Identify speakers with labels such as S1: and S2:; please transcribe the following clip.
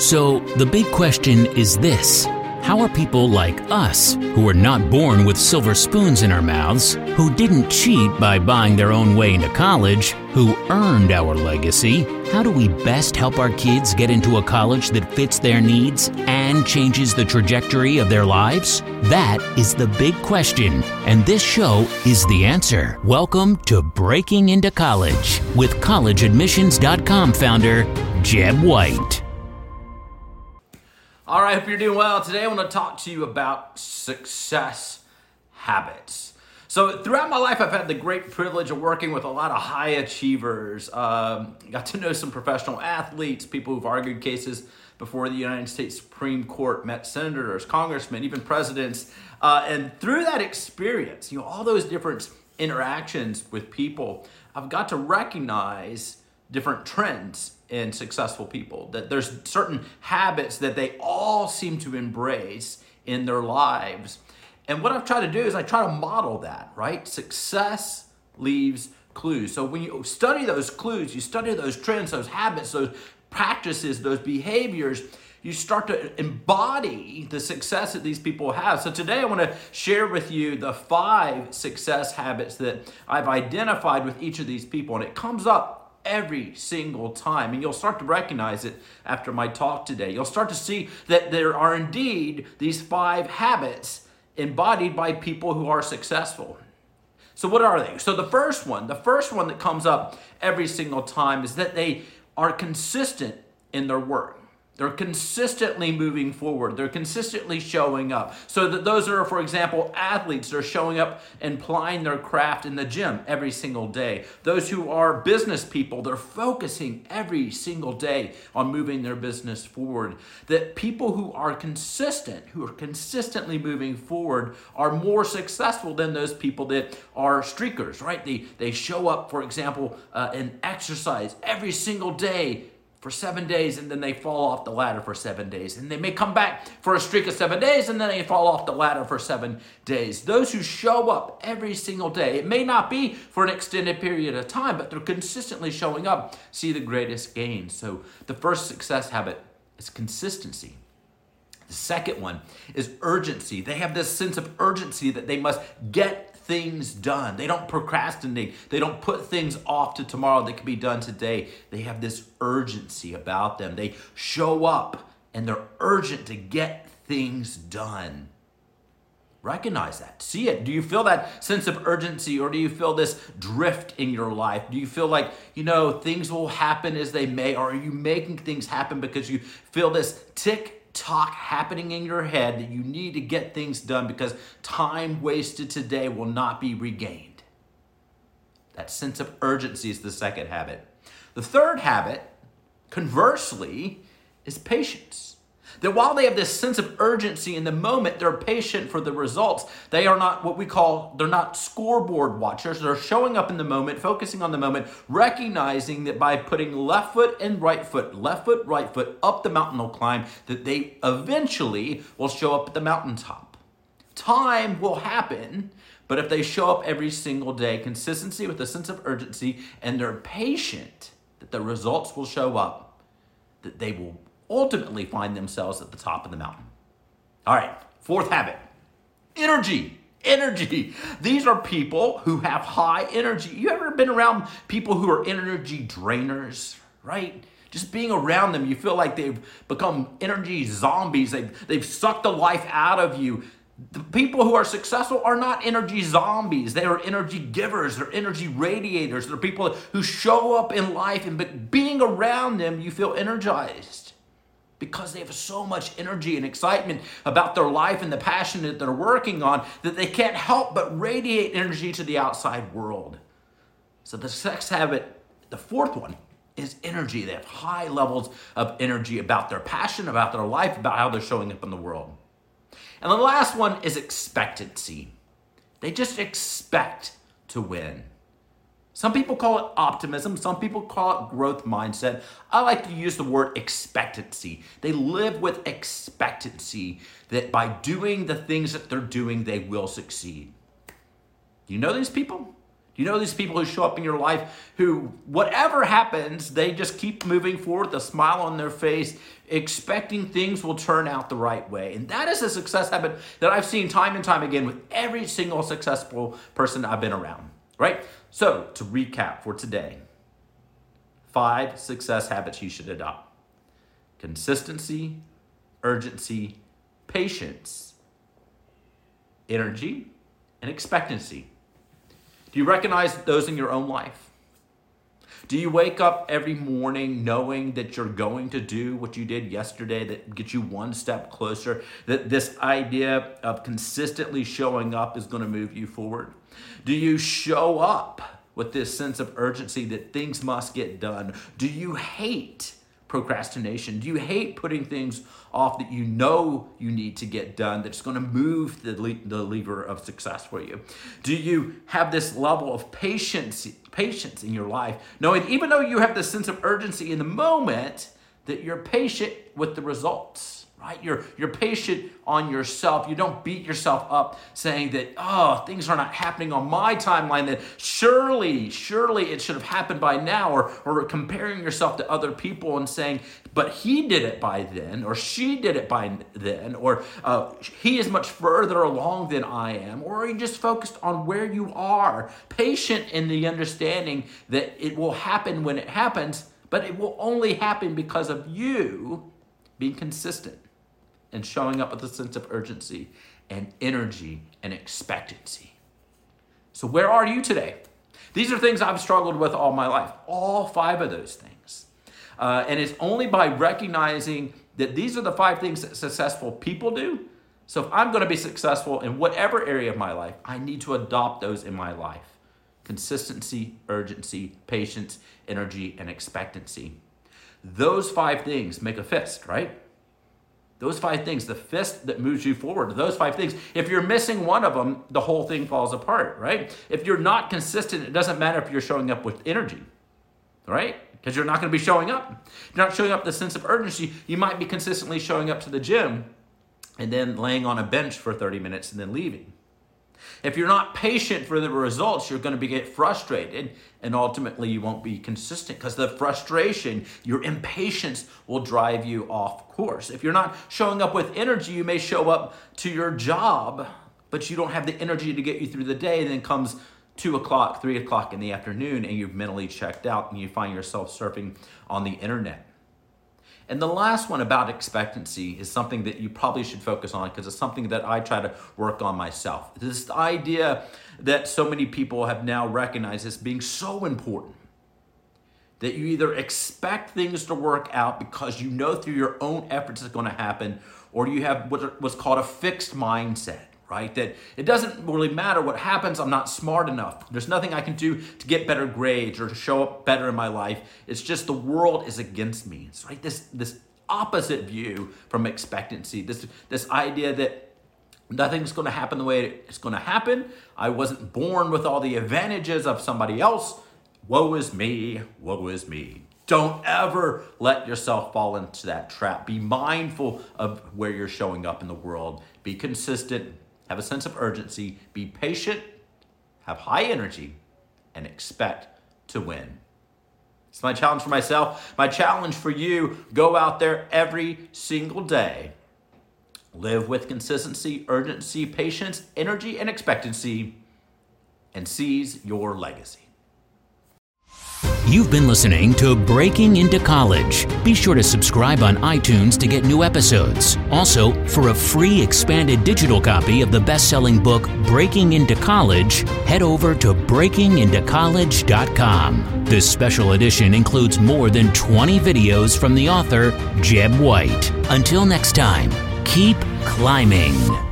S1: So, the big question is this How are people like us, who were not born with silver spoons in our mouths, who didn't cheat by buying their own way into college, who earned our legacy, how do we best help our kids get into a college that fits their needs and changes the trajectory of their lives? That is the big question, and this show is the answer. Welcome to Breaking into College with collegeadmissions.com founder Jeb White.
S2: All right, hope you're doing well. Today I want to talk to you about success habits. So, throughout my life, I've had the great privilege of working with a lot of high achievers. Um, got to know some professional athletes, people who've argued cases before the United States Supreme Court, met senators, congressmen, even presidents. Uh, and through that experience, you know, all those different interactions with people, I've got to recognize different trends in successful people. That there's certain habits that they all seem to embrace in their lives. And what I've tried to do is I try to model that, right? Success leaves clues. So when you study those clues, you study those trends, those habits, those practices, those behaviors, you start to embody the success that these people have. So today I want to share with you the five success habits that I've identified with each of these people. And it comes up every single time. And you'll start to recognize it after my talk today. You'll start to see that there are indeed these five habits embodied by people who are successful. So, what are they? So, the first one, the first one that comes up every single time is that they are consistent in their work. They're consistently moving forward. They're consistently showing up. So that those are, for example, athletes, they're showing up and plying their craft in the gym every single day. Those who are business people, they're focusing every single day on moving their business forward. That people who are consistent, who are consistently moving forward, are more successful than those people that are streakers, right? They, they show up, for example, uh, and exercise every single day for seven days and then they fall off the ladder for seven days. And they may come back for a streak of seven days and then they fall off the ladder for seven days. Those who show up every single day, it may not be for an extended period of time, but they're consistently showing up, see the greatest gains. So the first success habit is consistency. The second one is urgency. They have this sense of urgency that they must get things done. They don't procrastinate. They don't put things off to tomorrow that can be done today. They have this urgency about them. They show up and they're urgent to get things done. Recognize that. See it. Do you feel that sense of urgency or do you feel this drift in your life? Do you feel like, you know, things will happen as they may? Or are you making things happen because you feel this tick talk happening in your head that you need to get things done because time wasted today will not be regained. That sense of urgency is the second habit. The third habit, conversely, is patience. That while they have this sense of urgency in the moment, they're patient for the results. They are not what we call, they're not scoreboard watchers. They're showing up in the moment, focusing on the moment, recognizing that by putting left foot and right foot, left foot, right foot up the mountain they'll climb, that they eventually will show up at the mountaintop. Time will happen, but if they show up every single day, consistency with a sense of urgency, and they're patient, that the results will show up, that they will ultimately find themselves at the top of the mountain. All right, fourth habit energy. Energy. These are people who have high energy. You ever been around people who are energy drainers, right? Just being around them, you feel like they've become energy zombies. They've, they've sucked the life out of you. The people who are successful are not energy zombies. They are energy givers. They're energy radiators. They're people who show up in life, and being around them, you feel energized because they have so much energy and excitement about their life and the passion that they're working on that they can't help but radiate energy to the outside world. So, the sex habit, the fourth one, is energy. They have high levels of energy about their passion, about their life, about how they're showing up in the world. And the last one is expectancy. They just expect to win. Some people call it optimism, some people call it growth mindset. I like to use the word expectancy. They live with expectancy that by doing the things that they're doing, they will succeed. Do you know these people? Do you know these people who show up in your life who, whatever happens, they just keep moving forward, the smile on their face, expecting things will turn out the right way? And that is a success habit that I've seen time and time again with every single successful person I've been around, right? So, to recap for today five success habits you should adopt consistency, urgency, patience, energy, and expectancy. Do you recognize those in your own life? Do you wake up every morning knowing that you're going to do what you did yesterday that gets you one step closer? That this idea of consistently showing up is going to move you forward? Do you show up with this sense of urgency that things must get done? Do you hate procrastination? Do you hate putting things off that you know you need to get done that's going to move the, le- the lever of success for you? Do you have this level of patience, patience in your life, knowing even though you have this sense of urgency in the moment, that you're patient with the results? right? You're, you're patient on yourself. You don't beat yourself up saying that, oh, things are not happening on my timeline, that surely, surely it should have happened by now, or, or comparing yourself to other people and saying, but he did it by then, or she did it by then, or uh, he is much further along than I am, or are you just focused on where you are, patient in the understanding that it will happen when it happens, but it will only happen because of you being consistent and showing up with a sense of urgency and energy and expectancy. So, where are you today? These are things I've struggled with all my life, all five of those things. Uh, and it's only by recognizing that these are the five things that successful people do. So, if I'm going to be successful in whatever area of my life, I need to adopt those in my life consistency, urgency, patience, energy, and expectancy. Those five things make a fist, right? Those five things, the fist that moves you forward, those five things. If you're missing one of them, the whole thing falls apart, right? If you're not consistent, it doesn't matter if you're showing up with energy, right? Because you're not going to be showing up. You're not showing up with the sense of urgency. You might be consistently showing up to the gym and then laying on a bench for 30 minutes and then leaving. If you're not patient for the results, you're going to be get frustrated and ultimately you won't be consistent because the frustration, your impatience will drive you off course. If you're not showing up with energy, you may show up to your job, but you don't have the energy to get you through the day. And then comes two o'clock, three o'clock in the afternoon, and you've mentally checked out and you find yourself surfing on the internet. And the last one about expectancy is something that you probably should focus on because it's something that I try to work on myself. This idea that so many people have now recognized as being so important that you either expect things to work out because you know through your own efforts it's going to happen, or you have what's called a fixed mindset right? That it doesn't really matter what happens, I'm not smart enough. There's nothing I can do to get better grades or to show up better in my life. It's just the world is against me. It's right this this opposite view from expectancy. This this idea that nothing's going to happen the way it's going to happen. I wasn't born with all the advantages of somebody else. Woe is me, woe is me. Don't ever let yourself fall into that trap. Be mindful of where you're showing up in the world. Be consistent, have a sense of urgency, be patient, have high energy, and expect to win. It's my challenge for myself. My challenge for you go out there every single day. Live with consistency, urgency, patience, energy, and expectancy, and seize your legacy.
S1: You've been listening to Breaking into College. Be sure to subscribe on iTunes to get new episodes. Also, for a free expanded digital copy of the best selling book Breaking into College, head over to breakingintocollege.com. This special edition includes more than 20 videos from the author, Jeb White. Until next time, keep climbing.